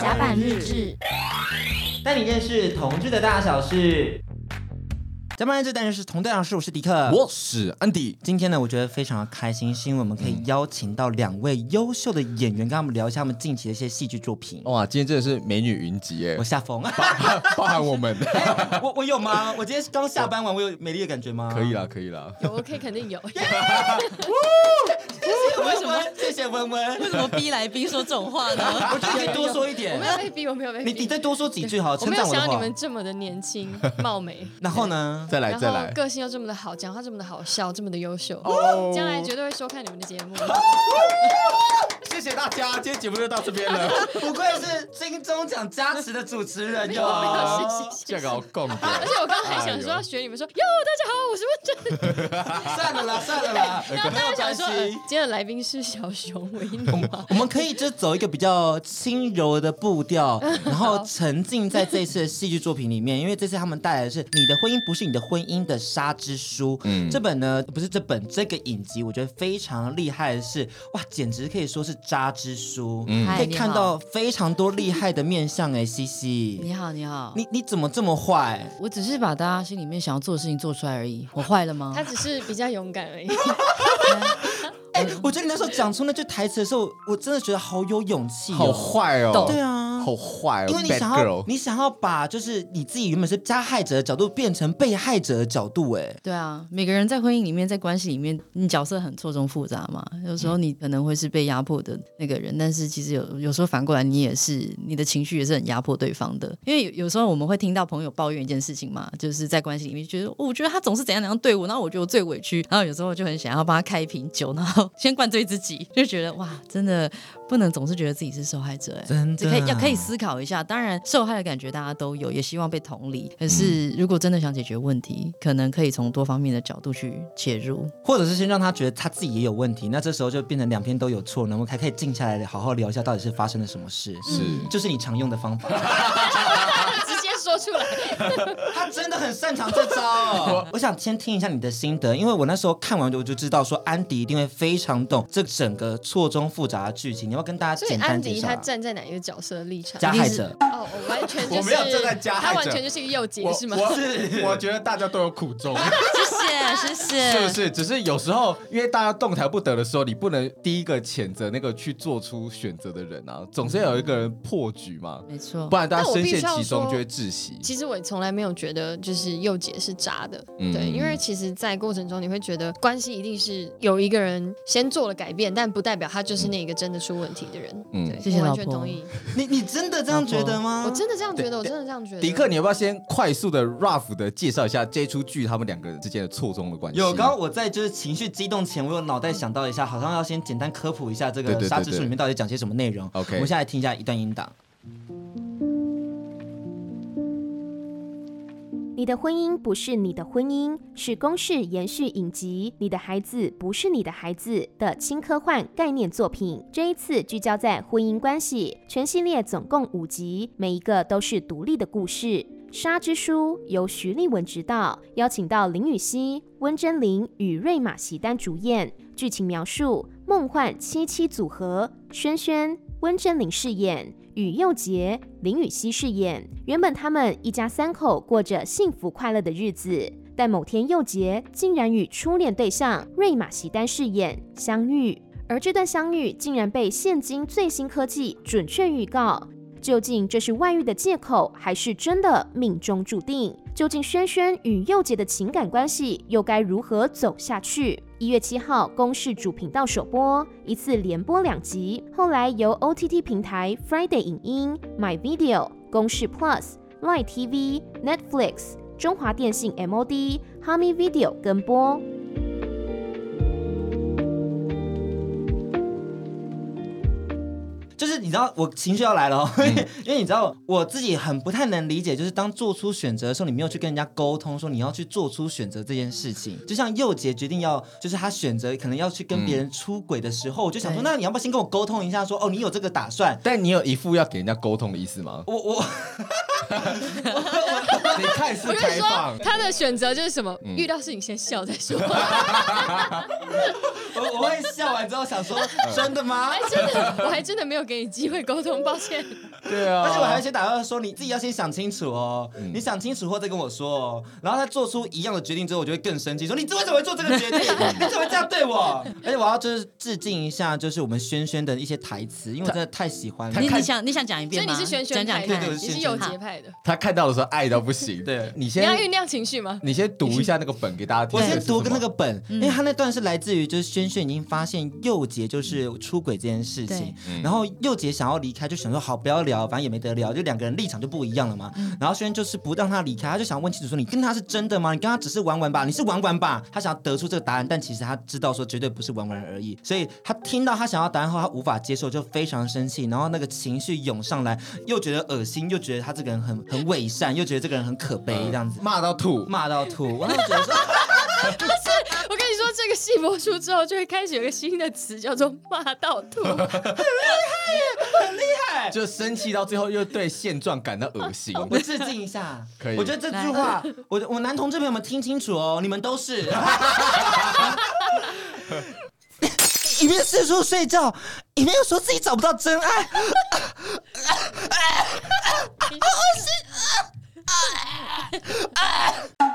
甲板日志，带你认识同志的大小事。甲板日志，带你认识同志大小事。我是迪克，我是安迪。今天呢，我觉得非常的开心，是因为我们可以邀请到两位优秀的演员，跟他们聊一下他们近期的一些戏剧作品。哇，今天真的是美女云集耶！我下风，包含我们。欸、我我有吗？我今天刚下班完，我有美丽的感觉吗？可以啦，可以啦。有可以肯定有。为什么？谢谢温温。为什么逼来逼说这种话呢？我觉得可以多说一点。我没有被逼，我没有被逼。你你再多说几句好，我没有想到你们这么的年轻貌美。然后呢？再来再来。个性又这么的好，讲话这么的好笑，这么的优秀。哦。将来绝对会收看你们的节目。谢谢大家，今天节目就到这边了。不愧是金钟奖加持的主持人哟。这个好共。而且我刚才想说要学你们说哟，大家好，我是温真。算了啦，算了啦，没有关系。的来宾是小熊维尼。我们可以就走一个比较轻柔的步调，然后沉浸在这次的戏剧作品里面。因为这次他们带来的是《你的婚姻不是你的婚姻》的沙之书。嗯，这本呢不是这本这个影集，我觉得非常厉害的是，哇，简直可以说是渣之书。嗯，可以看到非常多厉害的面相哎，西西。你好，你好。你你怎么这么坏？我只是把大家心里面想要做的事情做出来而已。我坏了吗？他只是比较勇敢而已。哎，我觉得你那时候讲出那句台词的时候，我真的觉得好有勇气，好坏哦。对啊，好坏哦。因为你想要，你想要把就是你自己原本是加害者的角度变成被害者的角度，哎。对啊，每个人在婚姻里面，在关系里面，你角色很错综复杂嘛。有时候你可能会是被压迫的那个人，但是其实有有时候反过来，你也是你的情绪也是很压迫对方的。因为有有时候我们会听到朋友抱怨一件事情嘛，就是在关系里面觉得，我觉得他总是怎样怎样对我，然后我觉得我最委屈，然后有时候就很想要帮他开一瓶酒，然后。先灌醉自己，就觉得哇，真的不能总是觉得自己是受害者，哎，真的可以要可以思考一下。当然，受害的感觉大家都有，也希望被同理。可是，如果真的想解决问题，嗯、可能可以从多方面的角度去切入，或者是先让他觉得他自己也有问题。那这时候就变成两边都有错，然后还可以静下来好好聊一下，到底是发生了什么事。是，就是你常用的方法。直接说出来，他真的很擅长这招哦。我想先听一下你的心得，因为我那时候看完我就知道说安迪一定会非常懂这整个错综复杂的剧情。你要跟大家简单介绍。安迪他站在哪一个角色的立场？加害者。哦，我完全就 是我没有站在加害者，他完全就是一个幼杰，是吗？我是，我觉得大家都有苦衷。谢谢，谢谢。是不是？只是有时候因为大家动弹不得的时候，你不能第一个谴责那个去做出选择的人啊，总是要有一个人破局嘛。没错，不然大家深陷其中就会窒息。其实我从来没有觉得就是幼姐是渣的，嗯、对，因为其实，在过程中你会觉得关系一定是有一个人先做了改变，但不代表他就是那个真的出问题的人。嗯，对，谢谢，完全同意。你你真的这样觉得吗？我真的这样觉得，我真的这样觉得。迪克，你要不要先快速的 rough 的介绍一下这出剧他们两个人之间的错综的关系？有，刚刚我在就是情绪激动前，我有脑袋想到一下，好像要先简单科普一下这个《沙之术》里面到底讲些什么内容。OK，我们现在来听一下一段音档。你的婚姻不是你的婚姻，是公式延续影集《你的孩子不是你的孩子》的轻科幻概念作品。这一次聚焦在婚姻关系，全系列总共五集，每一个都是独立的故事。《沙之书》由徐丽文执导，邀请到林予晞、温贞菱与瑞玛席丹主演。剧情描述：梦幻七七组合，轩轩、温贞菱饰演。与佑杰、林予晞饰演。原本他们一家三口过着幸福快乐的日子，但某天佑杰竟然与初恋对象瑞玛席丹饰演相遇，而这段相遇竟然被现今最新科技准确预告。究竟这是外遇的借口，还是真的命中注定？究竟轩轩与佑杰的情感关系又该如何走下去？一月七号，公视主频道首播，一次连播两集。后来由 OTT 平台 Friday 影音、My Video、公视 Plus、Line TV、Netflix、中华电信 MOD、哈密 Video 跟播。就是你知道我情绪要来了，哦，嗯、因为你知道我自己很不太能理解，就是当做出选择的时候，你没有去跟人家沟通，说你要去做出选择这件事情。就像佑杰决定要，就是他选择可能要去跟别人出轨的时候，嗯、我就想说，那你要不要先跟我沟通一下说，说哦，你有这个打算？但你有一副要给人家沟通的意思吗？我我，你看是开放，他的选择就是什么？嗯、遇到事情先笑再说。我我会笑完之后想说，真的吗？真的，我还真的没有给你机机会沟通，抱歉。对啊，而且我还先打电话说，你自己要先想清楚哦，嗯、你想清楚后再跟我说哦。然后他做出一样的决定之后，我就会更生气，说你为什么会做这个决定？你怎么这样对我？而且我要就是致敬一下，就是我们轩轩的一些台词，因为我真的太喜欢了。你你想你想讲一遍吗？所以你是轩轩派的，讲讲看，你是有节派的。他看到的时候爱到不行。对，你先你要酝酿情绪吗？你先读一下那个本给大家听。我先读个那个本，因为他那段是来自于就是轩轩已经发现佑杰就是出轨这件事情，然后佑杰想要离开，就想说好不要聊，反正也没得聊，就两个人立场就不一样了嘛。然后轩轩就是不让他离开，他就想问妻子说，你跟他是真的吗？你跟他只是玩玩吧？你是玩玩吧？他想要得出这个答案，但其实他知道说绝对不是玩玩而已。所以他听到他想要答案后，他无法接受，就非常生气，然后那个情绪涌上来，又觉得恶心，又觉得他这个人很很伪善，又觉得这个人很可悲，这样子骂到吐，骂到吐。我就觉得说。不是，我跟你说，这个戏播出之后，就会开始有一个新的词，叫做“骂到吐”，很厉害耶，很厉害。就生气到最后，又对现状感到恶心。我致敬一下，可以。我觉得这句话，我我男同志朋友们听清楚哦，你们都是一边四处睡觉，一边又说自己找不到真爱，好恶心。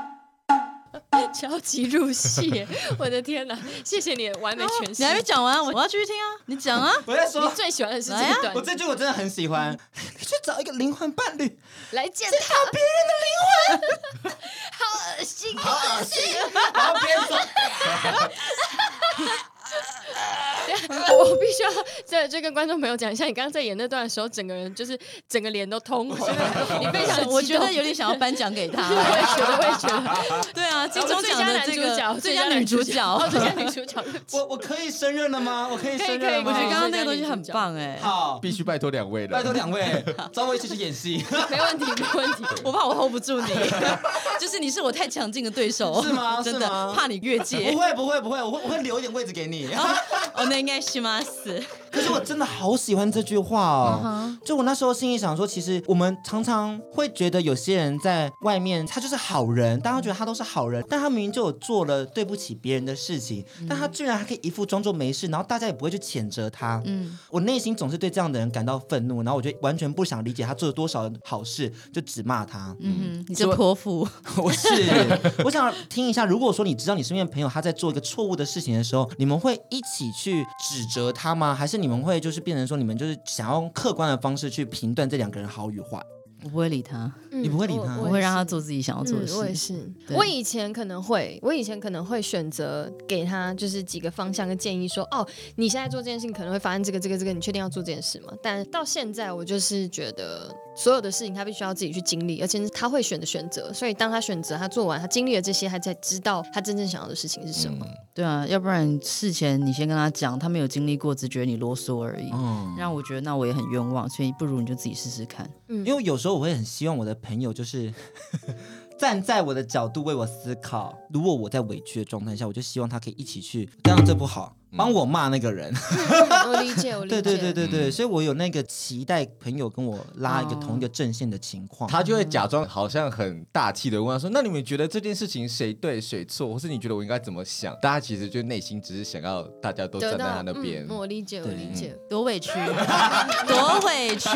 超级入戏，我的天哪！谢谢你完美诠释。你还没讲完，我我要继续听啊！你讲啊！我在说，你最喜欢的是这一段。我这句我真的很喜欢。你去找一个灵魂伴侣来践踏别人的灵魂，好恶心，好恶心！然后别说。我必须要在就跟观众朋友讲一下，你刚刚在演那段的时候，整个人就是整个脸都通红。你非常，我觉得有点想要颁奖给他。我也觉得，我也觉得。对啊，金钟奖的这个最佳女主角，最佳女主角。我我可以胜任了吗？我可以胜任吗？我觉得刚刚那个东西很棒哎。好，必须拜托两位了。拜托两位，找我一起去演戏。没问题，没问题。我怕我 hold 不住你，就是你是我太强劲的对手。是吗？真的怕你越界。不会，不会，不会，我会我会留一点位置给你。哦，那应该是吗？是。可是我真的好喜欢这句话哦。就我那时候心里想说，其实我们常常会觉得有些人在外面他就是好人，大家觉得他都是好人，但他明明就有做了对不起别人的事情，但他居然还可以一副装作没事，然后大家也不会去谴责他。嗯，我内心总是对这样的人感到愤怒，然后我就完全不想理解他做了多少好事，就只骂他。嗯哼，你是泼妇，我是。我想听一下，如果说你知道你身边的朋友他在做一个错误的事情的时候，你们会一起去指责他吗？还是你们会就是变成说你们就是想要用客观的方式去评断这两个人好与坏？我不会理他，你不会理他，我会让他做自己想要做的事。我也是，我以前可能会，我以前可能会选择给他就是几个方向跟建议，说哦，你现在做这件事情可能会发生这个这个这个，你确定要做这件事吗？但到现在，我就是觉得所有的事情他必须要自己去经历，而且他会选的选择。所以当他选择，他做完，他经历了这些，他才知道他真正想要的事情是什么。对啊，要不然事前你先跟他讲，他没有经历过，只觉得你啰嗦而已，嗯让我觉得那我也很冤枉。所以不如你就自己试试看。嗯，因为有时候我会很希望我的。朋友就是站在我的角度为我思考。如果我在委屈的状态下，我就希望他可以一起去。这样这不好。帮我骂那个人，我理解，我理解。对对对对对，所以我有那个期待朋友跟我拉一个同一个阵线的情况，他就会假装好像很大气的问他说：“那你们觉得这件事情谁对谁错，或是你觉得我应该怎么想？”大家其实就内心只是想要大家都站在他那边。我理解，我理解。多委屈，多委屈。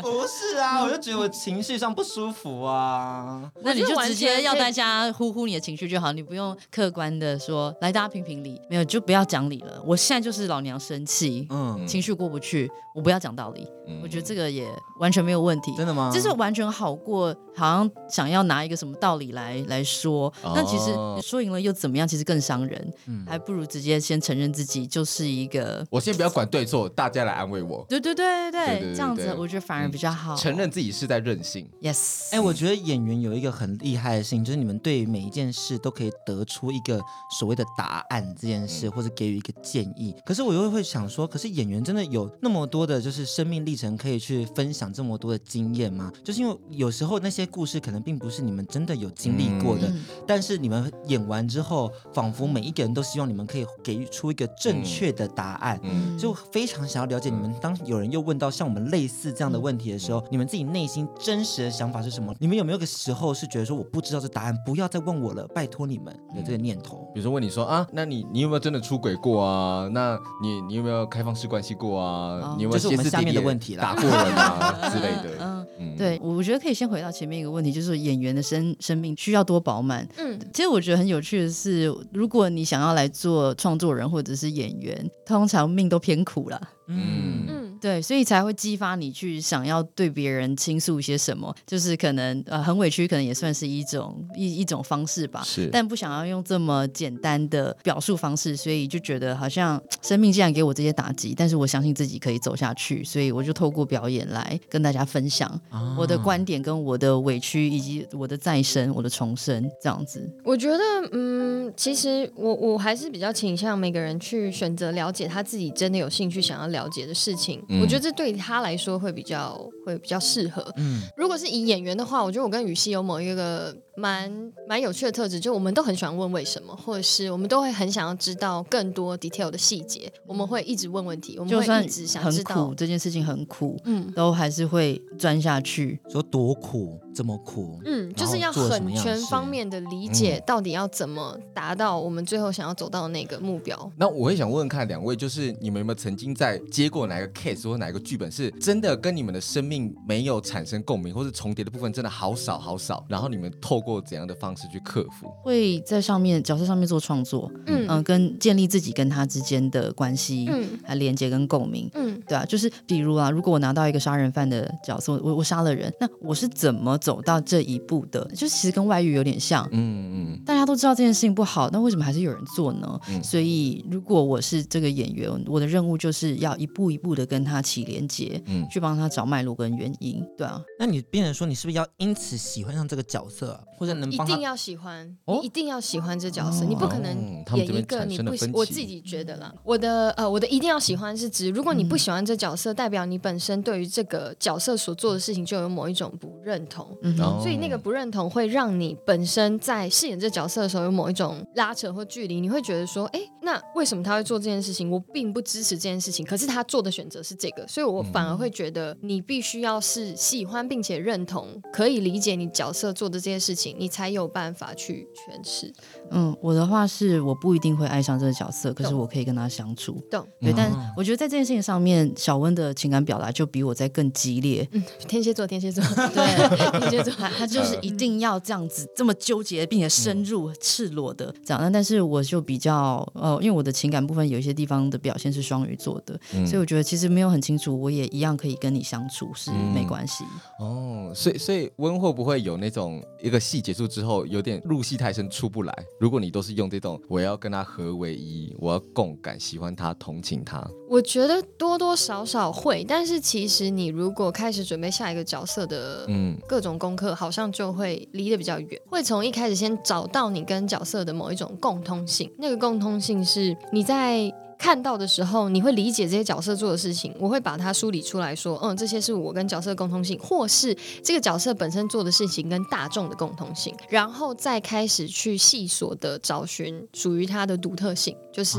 不是啊，我就觉得我情绪上不舒服啊。那你就直接要大家呼呼你的情绪就好，你不用客观的说，来大家评评理，没有就。不要讲理了，我现在就是老娘生气，嗯，情绪过不去，我不要讲道理，嗯，我觉得这个也完全没有问题。真的吗？这是完全好过，好像想要拿一个什么道理来来说，那其实说赢了又怎么样？其实更伤人，嗯，还不如直接先承认自己就是一个。我先不要管对错，大家来安慰我。对对对对对，这样子我觉得反而比较好。承认自己是在任性。Yes。哎，我觉得演员有一个很厉害的事情，就是你们对每一件事都可以得出一个所谓的答案，这件事。或者给予一个建议，可是我又会想说，可是演员真的有那么多的，就是生命历程可以去分享这么多的经验吗？就是因为有时候那些故事可能并不是你们真的有经历过的，嗯、但是你们演完之后，仿佛每一个人都希望你们可以给予出一个正确的答案，嗯、就非常想要了解你们。当有人又问到像我们类似这样的问题的时候，你们自己内心真实的想法是什么？你们有没有个时候是觉得说我不知道这答案，不要再问我了，拜托你们有这个念头？比如说问你说啊，那你你有没有真的？出轨过啊？那你你有没有开放式关系过啊？你有没有歇斯底里的问题打过人啊 之类的？嗯，对，我觉得可以先回到前面一个问题，就是演员的生生命需要多饱满。嗯，其实我觉得很有趣的是，如果你想要来做创作人或者是演员，通常命都偏苦了。嗯嗯，对，所以才会激发你去想要对别人倾诉一些什么，就是可能呃很委屈，可能也算是一种一一种方式吧。是，但不想要用这么简单的表述方式，所以就觉得好像生命既然给我这些打击，但是我相信自己可以走下去，所以我就透过表演来跟大家分享我的观点，跟我的委屈，以及我的再生，我的重生这样子。我觉得，嗯，其实我我还是比较倾向每个人去选择了解他自己真的有兴趣想要了。了解的事情，嗯、我觉得这对他来说会比较会比较适合。嗯，如果是以演员的话，我觉得我跟雨熙有某一个蛮蛮有趣的特质，就我们都很喜欢问为什么，或者是我们都会很想要知道更多 detail 的细节。我们会一直问问题，我们会一直想知道很苦这件事情很苦，嗯，都还是会钻下去，说多苦这么苦，嗯，就是要很全方面的理解到底要怎么达到我们最后想要走到的那个目标。嗯、那我会想问问看两位，就是你们有没有曾经在接过哪个 case 或哪个剧本是真的跟你们的生命没有产生共鸣，或是重叠的部分真的好少好少，然后你们透过怎样的方式去克服？会在上面角色上面做创作，嗯嗯、呃，跟建立自己跟他之间的关系，嗯，还连接跟共鸣，嗯，对啊，就是比如啊，如果我拿到一个杀人犯的角色，我我杀了人，那我是怎么走到这一步的？就是其实跟外遇有点像，嗯嗯，大家都知道这件事情不好，那为什么还是有人做呢？嗯、所以如果我是这个演员，我的任务就是要一步一步。步的跟他起连接，嗯，去帮他找脉络跟原因，对啊。那你变成说，你是不是要因此喜欢上这个角色，或者能？一定要喜欢，你一定要喜欢这角色，你不可能演一个你不喜。我自己觉得啦，我的呃，我的一定要喜欢是指，如果你不喜欢这角色，代表你本身对于这个角色所做的事情就有某一种不认同，嗯，所以那个不认同会让你本身在饰演这角色的时候有某一种拉扯或距离，你会觉得说，哎，那为什么他会做这件事情？我并不支持这件事情，可是他做的。选择是这个，所以我反而会觉得你必须要是喜欢并且认同，可以理解你角色做的这些事情，你才有办法去诠释。嗯，我的话是我不一定会爱上这个角色，可是我可以跟他相处。懂对，但我觉得在这件事情上面，小温的情感表达就比我在更激烈。嗯，天蝎座，天蝎座，对，天蝎座，他就是一定要这样子这么纠结，并且深入、赤裸的这样。那但是我就比较呃，因为我的情感部分有一些地方的表现是双鱼座的，所以我觉得其实没有很清楚，我也一样可以跟你相处，是没关系。哦，所以所以温会不会有那种一个戏结束之后有点入戏太深出不来？如果你都是用这种，我要跟他合为一，我要共感，喜欢他，同情他。我觉得多多少少会，但是其实你如果开始准备下一个角色的，嗯，各种功课，好像就会离得比较远。会从一开始先找到你跟角色的某一种共通性，那个共通性是你在。看到的时候，你会理解这些角色做的事情。我会把它梳理出来说，嗯，这些是我跟角色的共通性，或是这个角色本身做的事情跟大众的共通性，然后再开始去细琐的找寻属于他的独特性，就是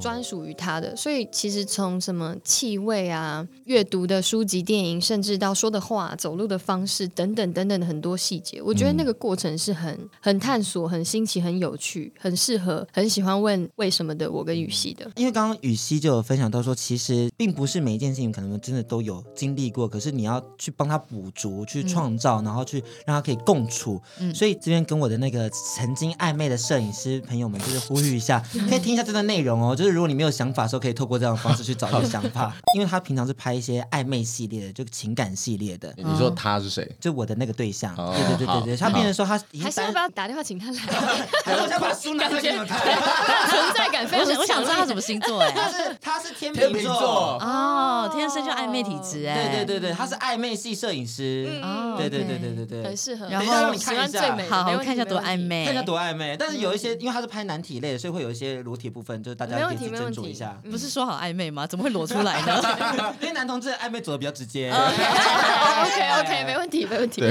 专属于他的。所以其实从什么气味啊、阅读的书籍、电影，甚至到说的话、走路的方式等等等等的很多细节，我觉得那个过程是很很探索、很新奇、很有趣、很适合、很喜欢问为什么的我跟雨熙的。因为刚刚雨熙就有分享到说，其实并不是每一件事情可能真的都有经历过，可是你要去帮他补足、去创造，嗯、然后去让他可以共处。嗯、所以这边跟我的那个曾经暧昧的摄影师朋友们，就是呼吁一下，可以听一下这段内容哦。就是如果你没有想法的时候，可以透过这样的方式去找一个想法。因为他平常是拍一些暧昧系列的，就情感系列的。你说他是谁？就我的那个对象。哦、对对对对对，他变成说他还是要不要打电话请他来？我想把书拿给你们看，存在感非常强。我想知道他什么星座哎。他是他是天秤座哦，天生就暧昧体质哎，对对对对，他是暧昧系摄影师，对对对对对对，很适合。然后你看一下，好，我看一下多暧昧，看一下多暧昧。但是有一些，因为他是拍男体类的，所以会有一些裸体部分，就是大家可以去斟酌一下。不是说好暧昧吗？怎么会裸出来呢？因为男同志暧昧走的比较直接。OK OK，没问题没问题。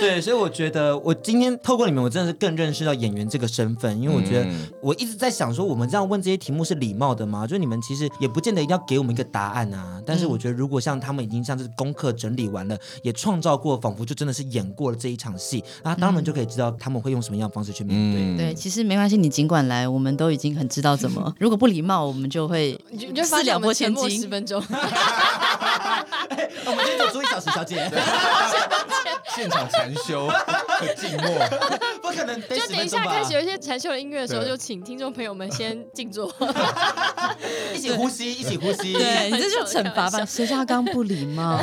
对，所以我觉得我今天透过你们，我真的是更认识到演员这个身份，因为我觉得我一直在想说，我们这样问这些题目是礼貌。貌的吗？就是你们其实也不见得一定要给我们一个答案啊。但是我觉得，如果像他们已经像是功课整理完了，也创造过，仿佛就真的是演过了这一场戏，那当然就可以知道他们会用什么样的方式去面对。嗯、对，其实没关系，你尽管来，我们都已经很知道怎么。如果不礼貌，我们就会你就四两拨千斤十分钟。我们今天就住一小时，小姐。现场禅修，很静默，不可能。就等一下开始有一些禅修的音乐的时候，就请听众朋友们先静坐，一起呼吸，一起呼吸。对，你这就惩罚吧。谁叫他刚不礼貌？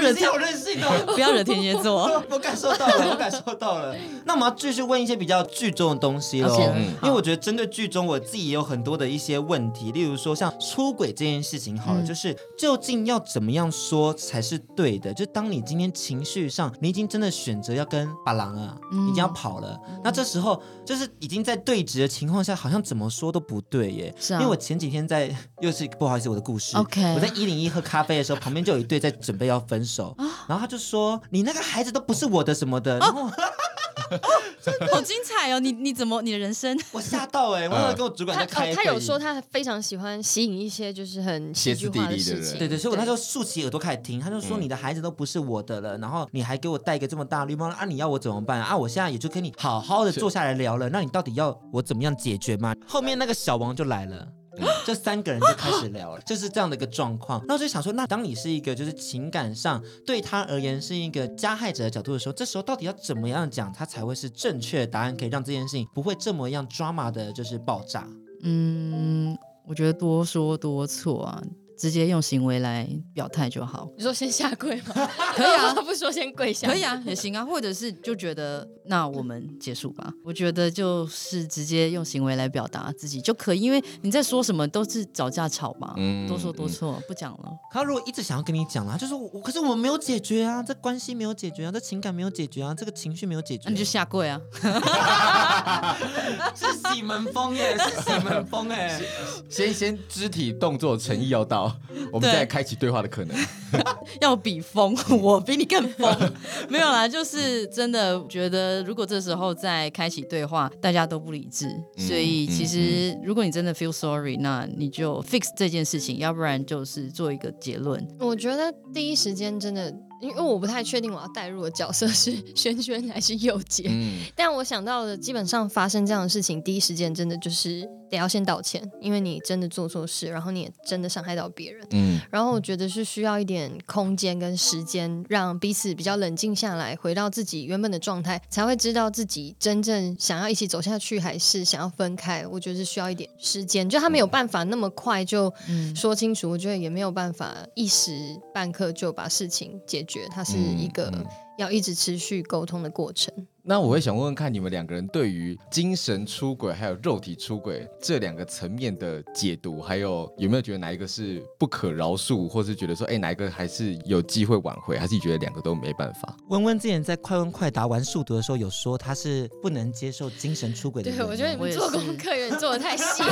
不要惹天，有任性的，不要惹天蝎座。我感受到了，我感受到了。那我们要继续问一些比较剧中的东西喽，因为我觉得针对剧中，我自己也有很多的一些问题，例如说像出轨这件事情，好了，就是究竟要怎么样说才是对的？就当你今天情绪上，你已经真的选择要跟把郎啊，已经要跑了，那这时候就是已经在对峙的情况下，好像怎么说都不对耶。是啊，因为我前几天在，又是不好意思，我的故事。OK，我在一零一喝咖啡的时候，旁边就有一对在准备要分。分手，然后他就说：“你那个孩子都不是我的什么的。”然后，好精彩哦！你你怎么你的人生？我吓到哎！我跟我主管在开会，他有说他非常喜欢吸引一些就是很歇斯底里的事情。对对，所以我那时候竖起耳朵开始听，他就说：“你的孩子都不是我的了，然后你还给我戴一个这么大绿帽啊！你要我怎么办啊？我现在也就跟你好好的坐下来聊了，那你到底要我怎么样解决吗？”后面那个小王就来了。这三个人就开始聊了，就是这样的一个状况。那我就想说，那当你是一个就是情感上对他而言是一个加害者的角度的时候，这时候到底要怎么样讲，他才会是正确的答案，可以让这件事情不会这么样 drama 的，就是爆炸？嗯，我觉得多说多错啊。直接用行为来表态就好。你说先下跪吗？可以啊，不说先跪下。可以啊，也行啊。或者是就觉得那我们结束吧。我觉得就是直接用行为来表达自己就可以，因为你在说什么都是找架吵嘛。嗯，多说多错，不讲了。他如果一直想要跟你讲啊，就是我，可是我们没有解决啊，这关系没有解决啊，这情感没有解决啊，这个情绪没有解决，那你就下跪啊。是喜门风耶，是喜门风哎。先先肢体动作诚意要到。我们再开启对话的可能，要比疯，我比你更疯，没有啦，就是真的觉得，如果这时候再开启对话，大家都不理智，所以其实如果你真的 feel sorry，那你就 fix 这件事情，要不然就是做一个结论。我觉得第一时间真的。因为我不太确定我要带入的角色是轩轩还是佑杰，嗯、但我想到的基本上发生这样的事情，第一时间真的就是得要先道歉，因为你真的做错事，然后你也真的伤害到别人，嗯，然后我觉得是需要一点空间跟时间，让彼此比较冷静下来，回到自己原本的状态，才会知道自己真正想要一起走下去，还是想要分开。我觉得是需要一点时间，就他没有办法那么快就说清楚，我觉得也没有办法一时半刻就把事情解决。觉得它是一个要一直持续沟通的过程。那我会想问问看，你们两个人对于精神出轨还有肉体出轨这两个层面的解读，还有有没有觉得哪一个是不可饶恕，或是觉得说，哎，哪一个还是有机会挽回，还是觉得两个都没办法？温温之前在快问快答玩数独的时候，有说他是不能接受精神出轨的。对，我觉得你们做功课有点做的太细 了，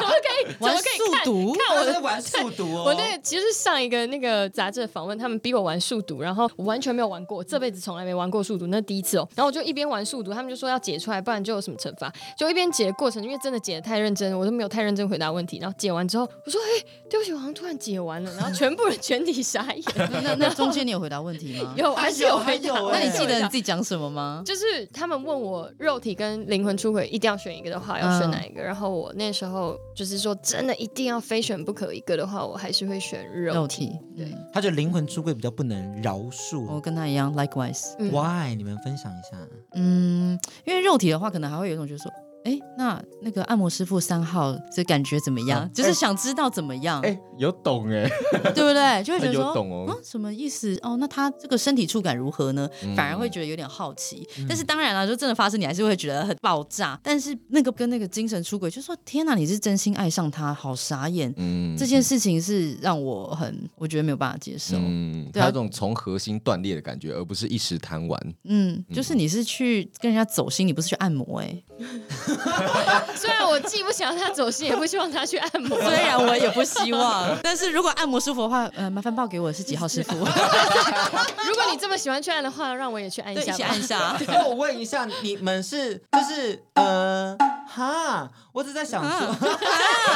怎么可以玩数独？看我在玩数独哦。我那个其实上一个那个杂志的访问，他们逼我玩数独，然后我完全没有玩过，这辈子从来没玩过数独，那第一次哦。然后我就一边玩数独，他们就说要解出来，不然就有什么惩罚。就一边解的过程，因为真的解的太认真，我都没有太认真回答问题。然后解完之后，我说：“哎，对不起，我好像突然解完了。”然后全部人全体傻眼。那那中间你有回答问题吗？有，还是有还有。那你记得你自己讲什么吗？就是他们问我肉体跟灵魂出轨一定要选一个的话，要选哪一个？然后我那时候就是说，真的一定要非选不可一个的话，我还是会选肉体。对，他觉得灵魂出轨比较不能饶恕。我跟他一样，likewise。Why？你们分享一下。嗯，因为肉体的话，可能还会有一种就是说。哎，那那个按摩师傅三号这感觉怎么样？就是想知道怎么样。哎，有懂哎，对不对？就会觉得 说，懂哦，什么意思？哦，那他这个身体触感如何呢？反而会觉得有点好奇。但是当然了，就真的发生，你还是会觉得很爆炸。但是那个跟那个精神出轨，就说天哪，你是真心爱上他，好傻眼。嗯，这件事情是让我很，我觉得没有办法接受。嗯，他有种从核心断裂的感觉，而不是一时贪玩。嗯，就是你是去跟人家走心，你不是去按摩哎。虽然我既不想让他走心，也不希望他去按摩。虽然我也不希望，但是如果按摩舒服的话，呃，麻烦报给我是几号师傅。如果你这么喜欢去按的话，让我也去按一下。一起按一下。那我问一下，你们是就是呃。哈，我只在想说，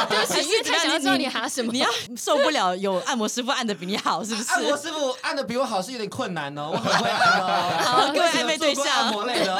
对不起，因为太想要知道你哈什么，你要受不了有按摩师傅按的比你好，是不是？按摩师傅按的比我好是有点困难哦，我很会按哦。好，各位暧昧对象，按摩类的。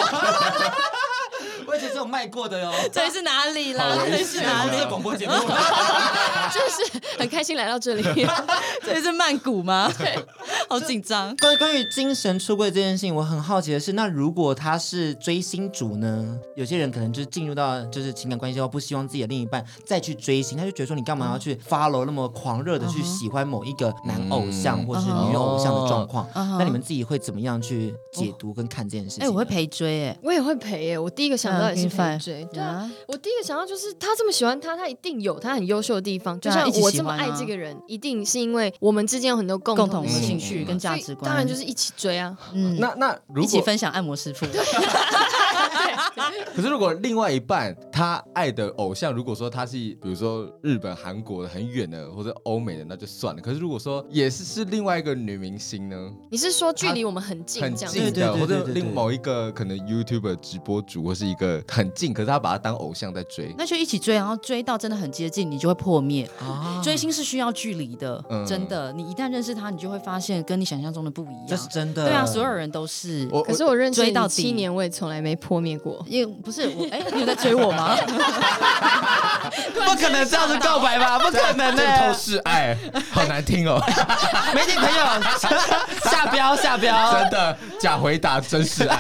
我以前是有卖过的哟。这里是哪里啦？这里是哪里？这是广播节目。就是很开心来到这里。这里是曼谷吗？对，好紧张。关于关于精神出轨这件事情，我很好奇的是，那如果他是追星族呢？有些人可能就是进入到就是情感关系后，不希望自己的另一半再去追星，他就觉得说，你干嘛要去 follow 那么狂热的去喜欢某一个男偶像或是女偶像的状况？那你们自己会怎么样去解读跟看这件事情？哎，我会陪追，哎，我也会陪，哎，我第一个想。到也是犯罪？对啊，我第一个想到就是他这么喜欢他，他一定有他很优秀的地方。就像我这么爱这个人，一定是因为我们之间有很多共同的兴趣跟价值观。当然就是一起追啊。嗯，那那如果一起分享按摩师傅。可是如果另外一半他爱的偶像，如果说他是比如说日本、韩国的很远的或者欧美的，那就算了。可是如果说也是是另外一个女明星呢？你是说距离我们很近，很近的，或者另某一个可能 YouTuber 直播主或是一个。很近，可是他把他当偶像在追，那就一起追，然后追到真的很接近，你就会破灭。啊、追星是需要距离的，嗯、真的。你一旦认识他，你就会发现跟你想象中的不一样。这是真的。对啊，所有人都是。可是我认识到七年，我也从来没破灭过。因为不是我，哎，你有在追我吗？不可能这样子告白吧？不可能的，都是爱，好难听哦。媒体朋友下标下标，真的假回答，真是爱。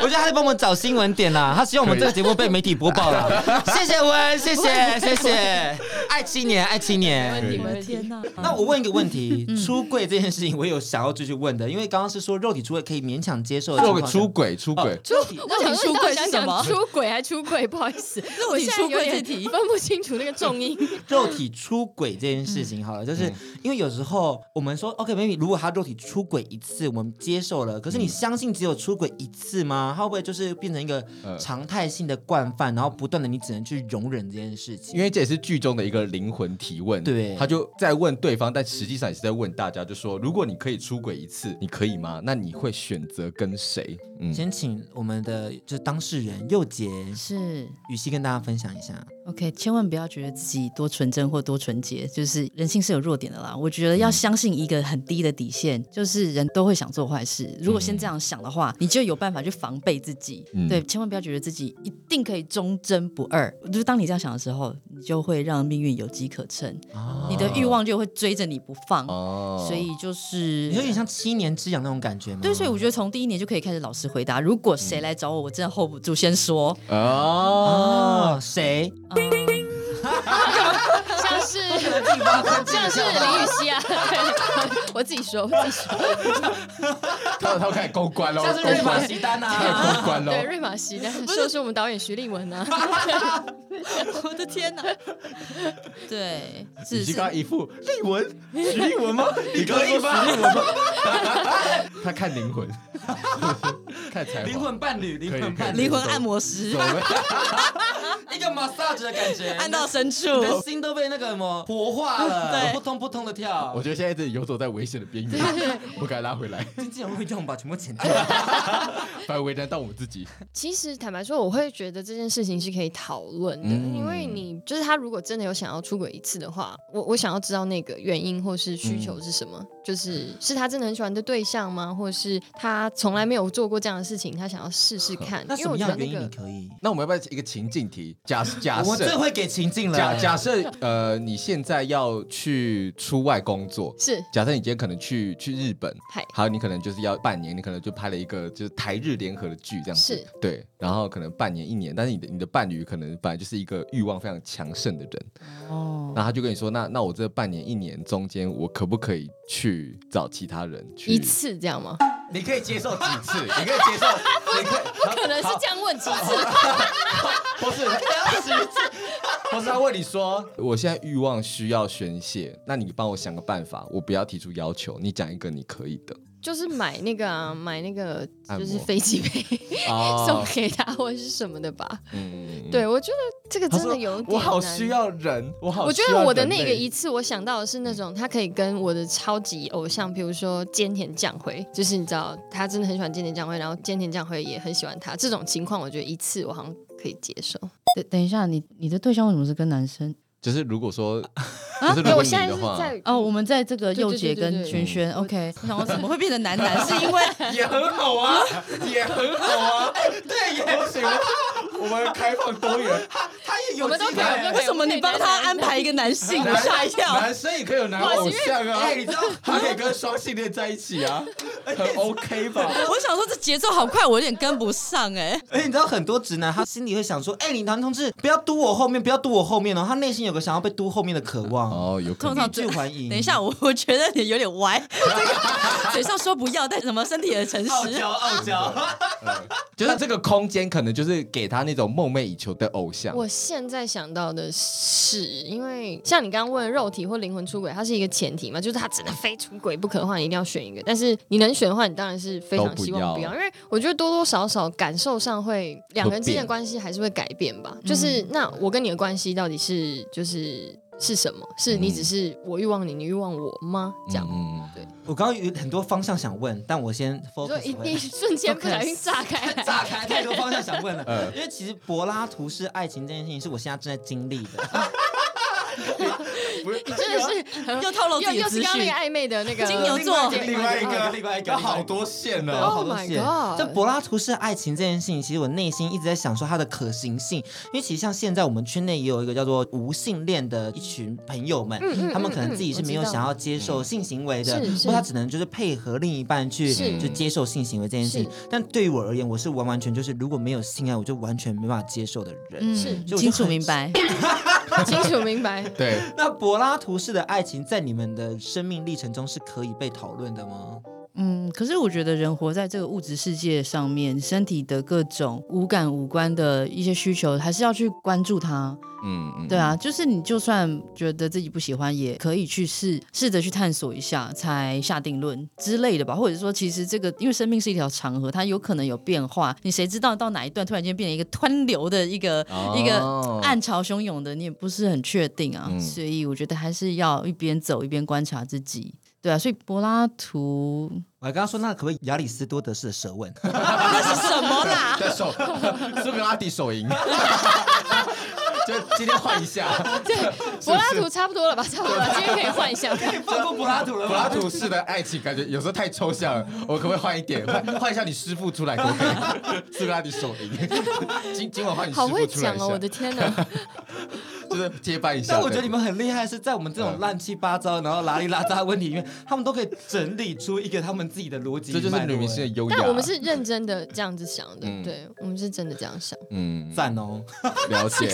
我觉得他在帮我们找新闻点啦，他希望我们这个节目被媒体播报了。谢谢温，谢谢谢谢，爱七年爱七年。你们天哪！那我问一个问题，出柜这件事情，我有想要继续问的，因为刚刚是说肉体出柜可以勉强接受，肉体出轨出轨，肉体出轨是什么？出轨还出轨？不好意思，肉体出轨这题分不清楚那个重音。肉体出轨这件事情好了，就是因为有时候我们说 OK，maybe 如果他肉体出轨一次，我们接受了，可是你相信只有出轨一次吗？他会不会就是变成一个常态性的惯犯，然后不断的你只能去容忍这件事情？因为这也是剧中的一个灵魂提问，对，他就在问对方，但实际上也是在问大家，就说如果你可以出轨一次，你可以吗？那你会选择跟谁？嗯，先请我们的就是当事人佑杰是雨熙跟大家分享一下。OK，千万不要觉得自己多纯真或多纯洁，就是人性是有弱点的啦。我觉得要相信一个很低的底线，就是人都会想做坏事。如果先这样想的话，你就有办法去防备自己。嗯、对，千万不要觉得自己一定可以忠贞不二。就是当你这样想的时候，你就会让命运有机可乘，哦、你的欲望就会追着你不放。哦，所以就是有点像七年之痒那种感觉吗？对，所以我觉得从第一年就可以开始老实回答。如果谁来找我，我真的 hold 不住，先说哦，谁？ding, ding, ding. 像是像是林予晞啊，我自己说，我自己说，他他开始公关了，像是瑞玛席丹啊，公关了，对，瑞玛席丹，说是我们导演徐立文啊，我的天哪，对，予晞刚刚一副立文，徐立文吗？你可以吗？他看灵魂，看才灵魂伴侣，灵魂伴侣，灵魂按摩师。一个 massage 的感觉，按到深处，你的心都被那个什么活化了，扑通扑通的跳。我觉得现在这里游走在危险的边缘，不该拉回来。经纪人会叫我们把全部剪掉，反而为难到我们自己。其实坦白说，我会觉得这件事情是可以讨论的，因为你就是他如果真的有想要出轨一次的话，我我想要知道那个原因或是需求是什么，就是是他真的很喜欢的对象吗？或者是他从来没有做过这样的事情，他想要试试看？那什么样的原因你可以？那我们要不要一个情境题？假假设我最会给情境了。假假设呃，你现在要去出外工作，是。假设你今天可能去去日本，还有，你可能就是要半年，你可能就拍了一个就是台日联合的剧这样子，是。对，然后可能半年一年，但是你的你的伴侣可能本来就是一个欲望非常强盛的人，哦，然后他就跟你说，那那我这半年一年中间，我可不可以去找其他人去一次这样吗？你可以接受几次？你可以接受？你可以不可能是这样问几次？不是，十次。不是他问你说，我现在欲望需要宣泄，那你帮我想个办法，我不要提出要求，你讲一个你可以的。就是买那个啊，买那个就是飞机杯 送给他或者是什么的吧。嗯，对，我觉得这个真的有点难。我好需要人，我好。我觉得我的那个一次，我想到的是那种他可以跟我的超级偶像，比如说菅田将晖，就是你知道他真的很喜欢菅田将晖，然后菅田将晖也很喜欢他。这种情况，我觉得一次我好像可以接受。等等一下，你你的对象为什么是跟男生？就是如果说，啊，就是如果你我现在是的话，在哦，我们在这个佑姐跟对。对轩轩，OK，我想说怎么会变成男男？是因为也很好啊，也很好啊，对，也不行，我们开放多元，有我们都可以为什么你帮他安排一个男性？我 吓一跳。男生也可以有男偶像啊，哎，你知道他可以跟双性恋在一起啊，很 OK 吧？我想说这节奏好快，我有点跟不上哎。而且你知道很多直男，他心里会想说：“哎，你男同志不要嘟我后面，不要嘟我后面哦。”他内心有个想要被嘟后面的渴望。哦，有可能。通常欲拒还迎。等一下，我我觉得你有点歪，这个嘴上说不要，但什么身体的诚实。傲娇傲娇。就是这个空间，可能就是给他那种梦寐以求的偶像。我现在想到的是，因为像你刚刚问肉体或灵魂出轨，它是一个前提嘛，就是它只能非出轨不可的话，你一定要选一个。但是你能选的话，你当然是非常希望不要，因为我觉得多多少少感受上会两个人之间的关系还是会改变吧。就是那我跟你的关系到底是就是。是什么？是你只是我欲望你，你欲望我吗？这样，嗯、对。我刚刚有很多方向想问，但我先 focus。一你瞬间不小心炸开，炸开太多方向想问了。嗯、因为其实柏拉图式爱情这件事情是我现在正在经历的。不是，你真的是又透露自己又是刚刚那个暧昧的那个金牛座，另外一个，另外一个，好多线呢，Oh my god！这柏拉图式爱情这件事情，其实我内心一直在想说它的可行性，因为其实像现在我们圈内也有一个叫做无性恋的一群朋友们，他们可能自己是没有想要接受性行为的，或他只能就是配合另一半去就接受性行为这件事情。但对于我而言，我是完完全就是如果没有性爱，我就完全没办法接受的人。是，清楚明白，清楚明白。对，那柏拉图式的爱情在你们的生命历程中是可以被讨论的吗？嗯，可是我觉得人活在这个物质世界上面，身体的各种五感五官的一些需求，还是要去关注它。嗯嗯，对啊，就是你就算觉得自己不喜欢，也可以去试试着去探索一下，才下定论之类的吧。或者说，其实这个因为生命是一条长河，它有可能有变化，你谁知道到哪一段突然间变成一个湍流的一个、哦、一个暗潮汹涌的，你也不是很确定啊。嗯、所以我觉得还是要一边走一边观察自己。对啊，所以柏拉图，我还刚刚说那可不可以亚里斯多德式的舌吻？那是什么啦？手，苏格拉底手淫。就今天换一下，对，柏拉图差不多了吧？差不多了，今天可以换一下，可以放过柏拉图了。柏拉图式的爱情感觉有时候太抽象了，我可不可以换一点？换换一下你师傅出来可不可以？苏格拉底手淫。今今晚换你师傅出来。好会讲哦，我的天哪！就是接班一下，但我觉得你们很厉害，是在我们这种乱七八糟，然后拉里拉杂的问题里面，他们都可以整理出一个他们自己的逻辑。这就是女明星的优雅。但我们是认真的这样子想的，对，我们是真的这样想。嗯，赞哦，了解，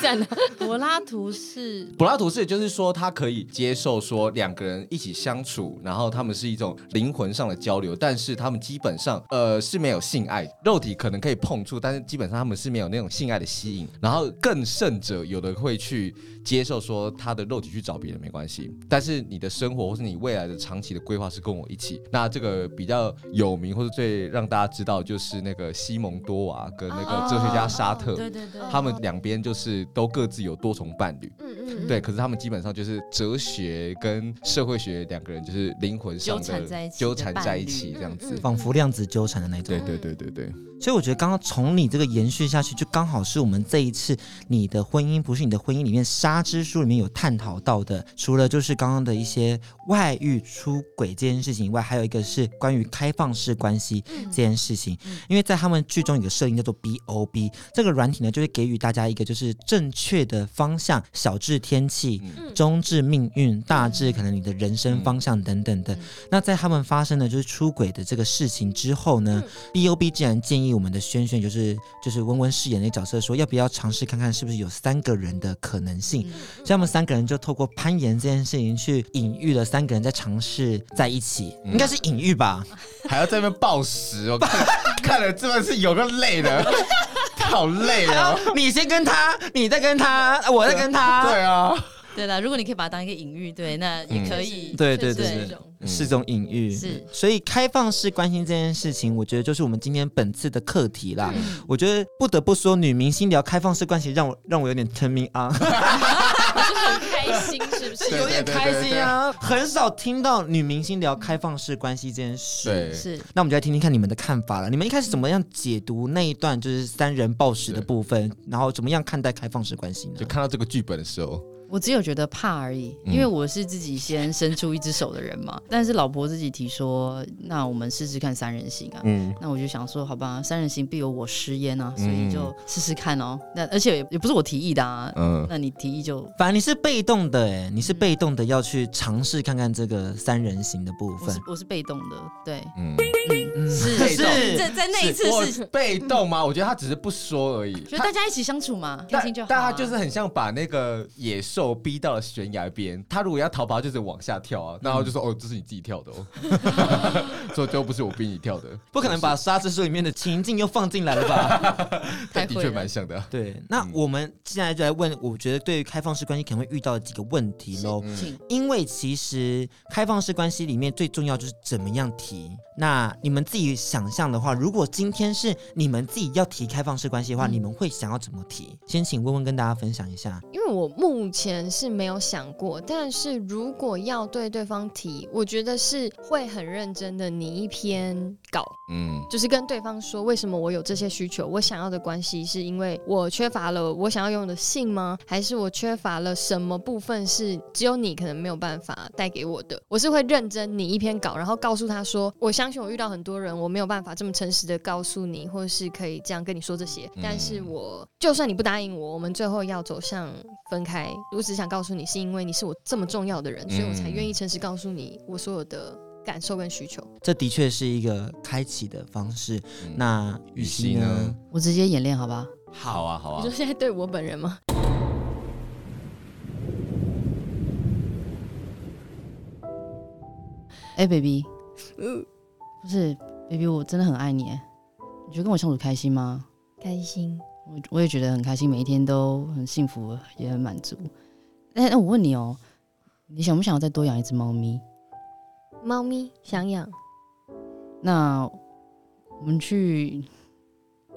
赞。柏拉图是柏拉图式，就是说他可以接受说两个人一起相处，然后他们是一种灵魂上的交流，但是他们基本上呃是没有性爱，肉体可能可以碰触，但是基本上他们是没有那种性爱的吸引。然后更甚者，有的会。会去接受说他的肉体去找别人没关系，但是你的生活或是你未来的长期的规划是跟我一起。那这个比较有名或者最让大家知道就是那个西蒙多娃跟那个哲学家沙特，对对对，他们两边就是都各自有多重伴侣，嗯嗯，对，可是他们基本上就是哲学跟社会学两个人就是灵魂上的纠缠在一起这样子，仿佛量子纠缠的那种，对对对对对。所以我觉得刚刚从你这个延续下去，就刚好是我们这一次你的婚姻不是你的婚姻里面《沙之书》里面有探讨到的，除了就是刚刚的一些外遇出轨这件事情以外，还有一个是关于开放式关系这件事情。因为在他们剧中有个设定叫做 BOB，这个软体呢就会给予大家一个就是正确的方向，小至天气，中至命运，大至可能你的人生方向等等的。那在他们发生的就是出轨的这个事情之后呢，BOB 竟然建议。我们的轩轩就是就是温温饰演那个角色说，要不要尝试看看是不是有三个人的可能性？嗯、所以他们三个人就透过攀岩这件事情去隐喻了三个人在尝试在一起，嗯、应该是隐喻吧？还要在那边暴食，我看 看了真的是有个累的，好累啊！你先跟他，你再跟他，我再跟他，对啊。对了，如果你可以把它当一个隐喻，对，那也可以。对对对，是种隐喻。是，所以开放式关心这件事情，我觉得就是我们今天本次的课题啦。我觉得不得不说，女明星聊开放式关系，让我让我有点 turn me on。开心是不是？有点开心啊，很少听到女明星聊开放式关系这件事。对，是。那我们就来听听看你们的看法了。你们一开始怎么样解读那一段就是三人暴食的部分，然后怎么样看待开放式关系呢？就看到这个剧本的时候。我只有觉得怕而已，因为我是自己先伸出一只手的人嘛。嗯、但是老婆自己提说，那我们试试看三人行啊。嗯，那我就想说，好吧，三人行必有我师焉啊，所以就试试看哦。那而且也也不是我提议的啊。嗯，那你提议就，反正你是被动的哎，你是被动的要去尝试看看这个三人行的部分。我是，我是被动的，对，嗯嗯，是是，在在那一次是，是被动吗？我觉得他只是不说而已，就大家一起相处嘛，开心就好、啊。但他就是很像把那个野兽逼到了悬崖边，他如果要逃跑，就是往下跳啊，然后就说：“哦，这是你自己跳的哦，这就不是我逼你跳的。”不可能把《沙之书》里面的情境又放进来了吧？的确蛮像的。对，那我们现在就来问，我觉得对于开放式关系可能会遇到的几个问题喽。因为其实开放式关系里面最重要就是怎么样提。那你们自己想象的话，如果今天是你们自己要提开放式关系的话，你们会想要怎么提？先请温温跟大家分享一下。因为我目前人是没有想过，但是如果要对对方提，我觉得是会很认真的拟一篇稿，嗯，就是跟对方说为什么我有这些需求，我想要的关系是因为我缺乏了我想要拥有的性吗？还是我缺乏了什么部分是只有你可能没有办法带给我的？我是会认真拟一篇稿，然后告诉他说，我相信我遇到很多人，我没有办法这么诚实的告诉你，或者是可以这样跟你说这些，但是我就算你不答应我，我们最后要走向分开，我只想告诉你是因为你是我这么重要的人，所以我才愿意诚实告诉你我所有的感受跟需求。这的确是一个开启的方式。嗯、那予晞呢？我直接演练好不？好好啊，好啊。你说现在对我本人吗？哎、欸、，baby，嗯，不是，baby，我真的很爱你。你觉得跟我相处开心吗？开心。我我也觉得很开心，每一天都很幸福，也很满足。哎，那我问你哦，你想不想要再多养一只猫咪？猫咪想养。那我们去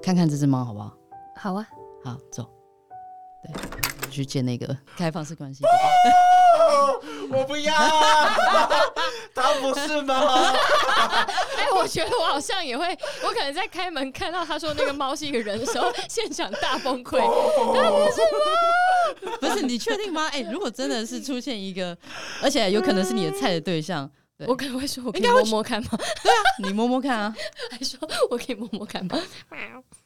看看这只猫好不好？好啊，好，走。对，去见那个开放式关系。我不要，他不是吗？哎，我觉得我好像也会，我可能在开门看到他说那个猫是一个人的时候，现场大崩溃。他不是吗？不是，你确定吗？哎，如果真的是出现一个，而且有可能是你的菜的对象，我可能会 说，我可以摸摸看吗？对啊，你摸摸看啊，还说我可以摸摸看吗？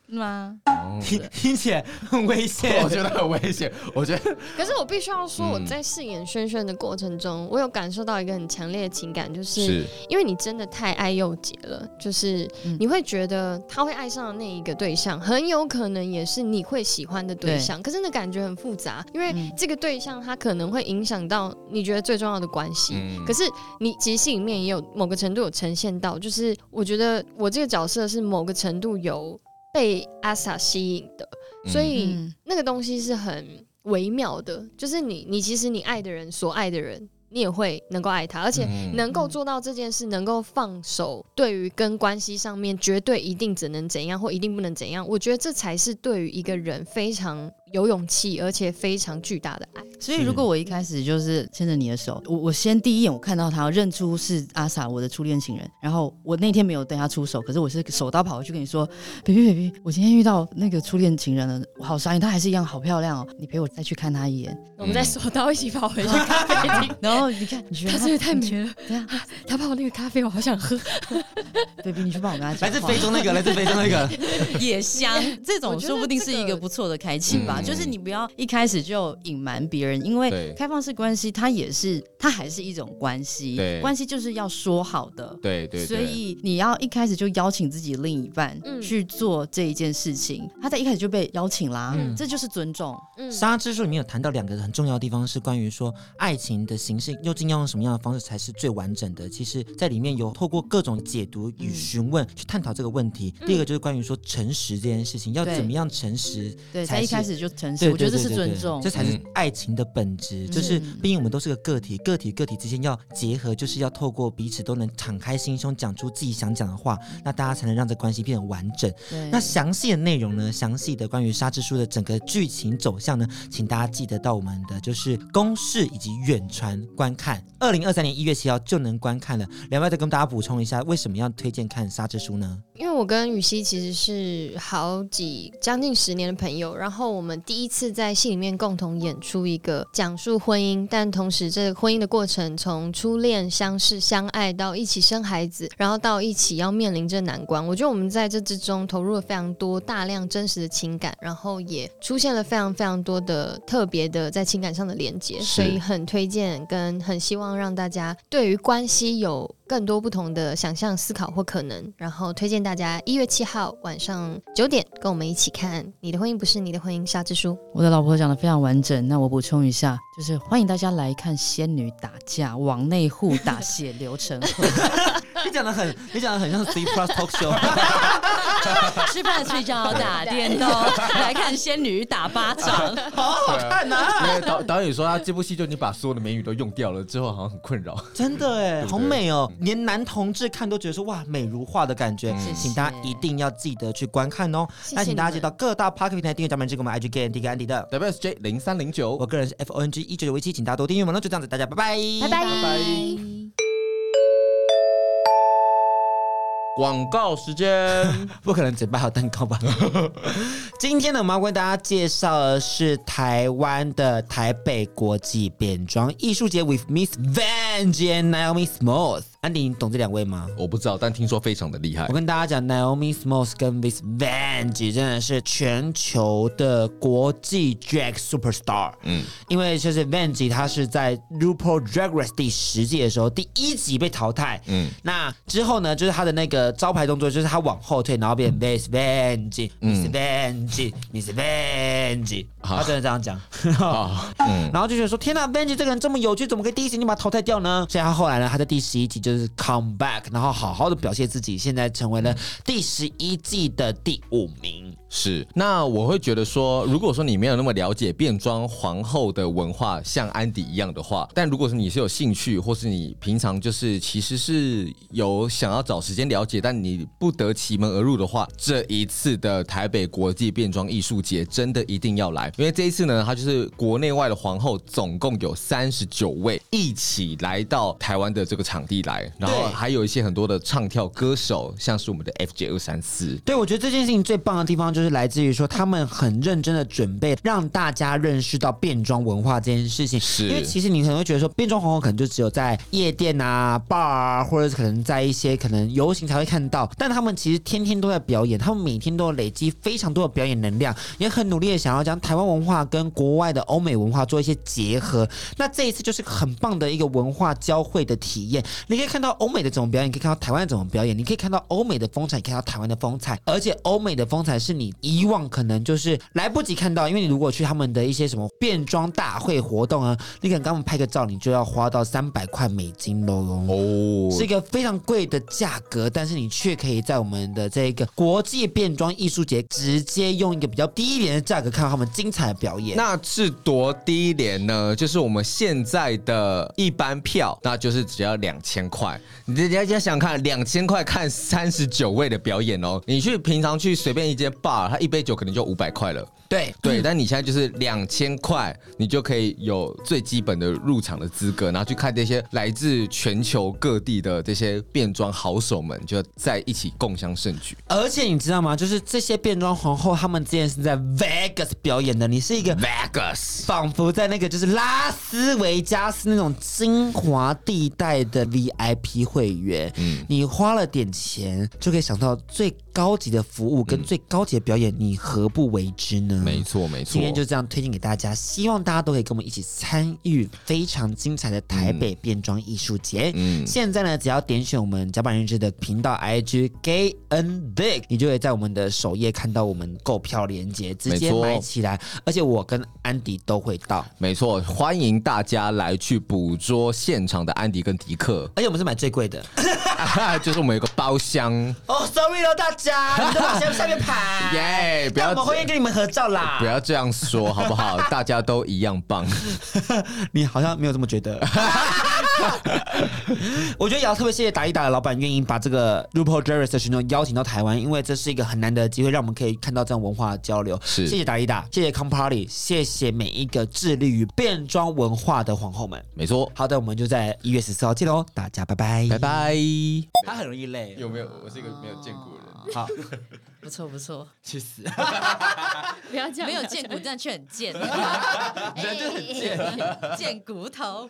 吗？听听起来很危险，我觉得很危险。我觉得，可是我必须要说，我在饰演轩轩的过程中，我有感受到一个很强烈的情感，就是因为你真的太爱佑杰了，就是你会觉得他会爱上的那一个对象，很有可能也是你会喜欢的对象。可是那感觉很复杂，因为这个对象他可能会影响到你觉得最重要的关系。可是你其实里面也有某个程度有呈现到，就是我觉得我这个角色是某个程度有。被阿 sa 吸引的，所以那个东西是很微妙的，就是你，你其实你爱的人，所爱的人，你也会能够爱他，而且能够做到这件事，能够放手，对于跟关系上面绝对一定只能怎样，或一定不能怎样，我觉得这才是对于一个人非常。有勇气，而且非常巨大的爱。所以，如果我一开始就是牵着你的手，我我先第一眼我看到他，认出是阿 sa 我的初恋情人。然后我那天没有对他出手，可是我是手刀跑过去跟你说，baby baby，我今天遇到那个初恋情人了，我好傻眼，他还是一样好漂亮哦，你陪我再去看他一眼。我们再手刀一起跑回去咖啡厅，然后你看，你觉得他是不是太美了？对啊，他泡那个咖啡，我好想喝。baby，你去帮我跟他讲。来自非洲那个，来自非洲那个也香，这种说不定是一个不错的开启吧。就是你不要一开始就隐瞒别人，因为开放式关系它也是，它还是一种关系，关系就是要说好的，对对，对，所以你要一开始就邀请自己另一半去做这一件事情，嗯、他在一开始就被邀请啦，嗯、这就是尊重。嗯，沙之书里面有谈到两个很重要的地方，是关于说爱情的形式究竟要用什么样的方式才是最完整的。其其实在里面有透过各种解读与询问去探讨这个问题。第一个就是关于说诚实这件事情，要怎么样诚实？对，才一开始就诚实，我觉得这是尊重，这才是爱情的本质。就是毕竟我们都是个个体，个体个体之间要结合，就是要透过彼此都能敞开心胸，讲出自己想讲的话，那大家才能让这关系变得完整。那详细的内容呢？详细的关于《沙之书》的整个剧情走向呢？请大家记得到我们的就是公视以及远传观看，二零二三年一月七号就能观看了。两位再跟大家补充一下，为什么要推荐看《沙之书》呢？因为我跟雨熙其实是好几将近十年的朋友，然后我们第一次在戏里面共同演出一个讲述婚姻，但同时这个婚姻的过程，从初恋、相识、相爱到一起生孩子，然后到一起要面临这难关。我觉得我们在这之中投入了非常多大量真实的情感，然后也出现了非常非常多的特别的在情感上的连接，所以很推荐跟很希望让大家对于关系有更多不同的想象、思考或可能，然后推荐大家一月七号晚上九点跟我们一起看《你的婚姻不是你的婚姻》沙之书。我的老婆讲的非常完整，那我补充一下，就是欢迎大家来看仙女打架，往内互打血流成河。你讲的很，你讲的很像 C Plus Talk Show。吃饭睡觉打电动，来看仙女打巴掌，好好看呐、啊！因为导导演说他这部戏就已经把所有的美女都用掉了，之后好像很困扰。真的哎，好美哦，连男同志看都觉得说哇美如画的感觉。嗯、请大家一定要记得去观看哦。谢谢，那请大家记得到各大 Podcast 平台订阅咱们这个我们 IG Gay 安迪的 WSJ 零三零九，我个人是 FONG 一九九一七，请大家多订阅我们。那就这样子，大家拜拜，拜拜拜拜。广告时间，不可能只卖好蛋糕吧？今天呢，我们要为大家介绍的是台湾的台北国际变装艺术节，with Miss Vanjie and Naomi Smalls。安迪，你懂这两位吗？我不知道，但听说非常的厉害。我跟大家讲，Naomi Smalls 跟 Miss Vanjie 真的是全球的国际 drag superstar。嗯，因为就是 Vanjie 他是在 RuPaul Drag Race 第十季的时候第一集被淘汰。嗯，那之后呢，就是他的那个招牌动作就是他往后退，然后变 Miss Vanjie，Miss Vanjie，Miss Vanjie。他真的这样讲。啊，嗯，然后就觉得说，天呐，Vanjie 这个人这么有趣，怎么可以第一集就把他淘汰掉呢？所以他后来呢，他在第十一集就。就是 come back，然后好好的表现自己，现在成为了第十一季的第五名。是，那我会觉得说，如果说你没有那么了解变装皇后的文化，像安迪一样的话，但如果是你是有兴趣，或是你平常就是其实是有想要找时间了解，但你不得其门而入的话，这一次的台北国际变装艺术节真的一定要来，因为这一次呢，它就是国内外的皇后总共有三十九位一起来到台湾的这个场地来，然后还有一些很多的唱跳歌手，像是我们的 FJ 二三四。对，我觉得这件事情最棒的地方就是来自于说他们很认真的准备让大家认识到变装文化这件事情，是因为其实你可能会觉得说变装皇后可能就只有在夜店啊、bar 啊，或者是可能在一些可能游行才会看到，但他们其实天天都在表演，他们每天都有累积非常多的表演能量，也很努力的想要将台湾文化跟国外的欧美文化做一些结合。那这一次就是很棒的一个文化交汇的体验，你可以看到欧美的怎么表演，你可以看到台湾的这种表演，你可以看到欧美的风采，你可以看到台湾的风采，而且欧美的风采是你以往可能就是来不及看到，因为你如果去他们的一些什么变装大会活动啊，你可能刚们拍个照，你就要花到三百块美金喽哦，是一个非常贵的价格，但是你却可以在我们的这个国际变装艺术节直接用一个比较低廉的价格看到他们精彩的表演。那是多低廉呢？就是我们现在的一般票，那就是只要两千块。你大家想想看，两千块看三十九位的表演哦，你去平常去随便一间 bar，他一杯酒可能就五百块了。对对，但你现在就是两千块，你就可以有最基本的入场的资格，然后去看这些来自全球各地的这些变装好手们，就在一起共襄盛举。而且你知道吗？就是这些变装皇后，他们之前是在 Vegas 表演的。你是一个 Vegas，仿佛在那个就是拉斯维加斯那种精华地带的 VIP 会员。嗯，你花了点钱就可以享到最高级的服务跟最高级的表演，你何不为之呢？没错，没错。今天就这样推荐给大家，希望大家都可以跟我们一起参与非常精彩的台北变装艺术节。嗯，现在呢，只要点选我们甲板日志的频道 IG Gay and Big，你就会在我们的首页看到我们购票链接，直接买起来。而且我跟安迪都会到，没错，欢迎大家来去捕捉现场的安迪跟迪克。而且我们是买最贵的，就是我们有个包厢。哦，sorry 了大家，你在包厢下面排。耶，不要，我们欢迎跟你们合照啦。不要这样说好不好？大家都一样棒。你好像没有这么觉得。我觉得也要特别谢谢达利达的老板愿意把这个 RuPaul Drag Race 的群众邀请到台湾，因为这是一个很难得的机会，让我们可以看到这样文化的交流。是，谢谢达利达，谢谢 Come Party，谢谢每一个致力于变装文化的皇后们。没错，好的，我们就在一月十四号见喽，大家拜拜，拜拜。他很容易累，有没有？我是一个没有见过的人。好，不错不错，去死！不要这样，没有见骨，但却很贱，人就很贱，贱骨头。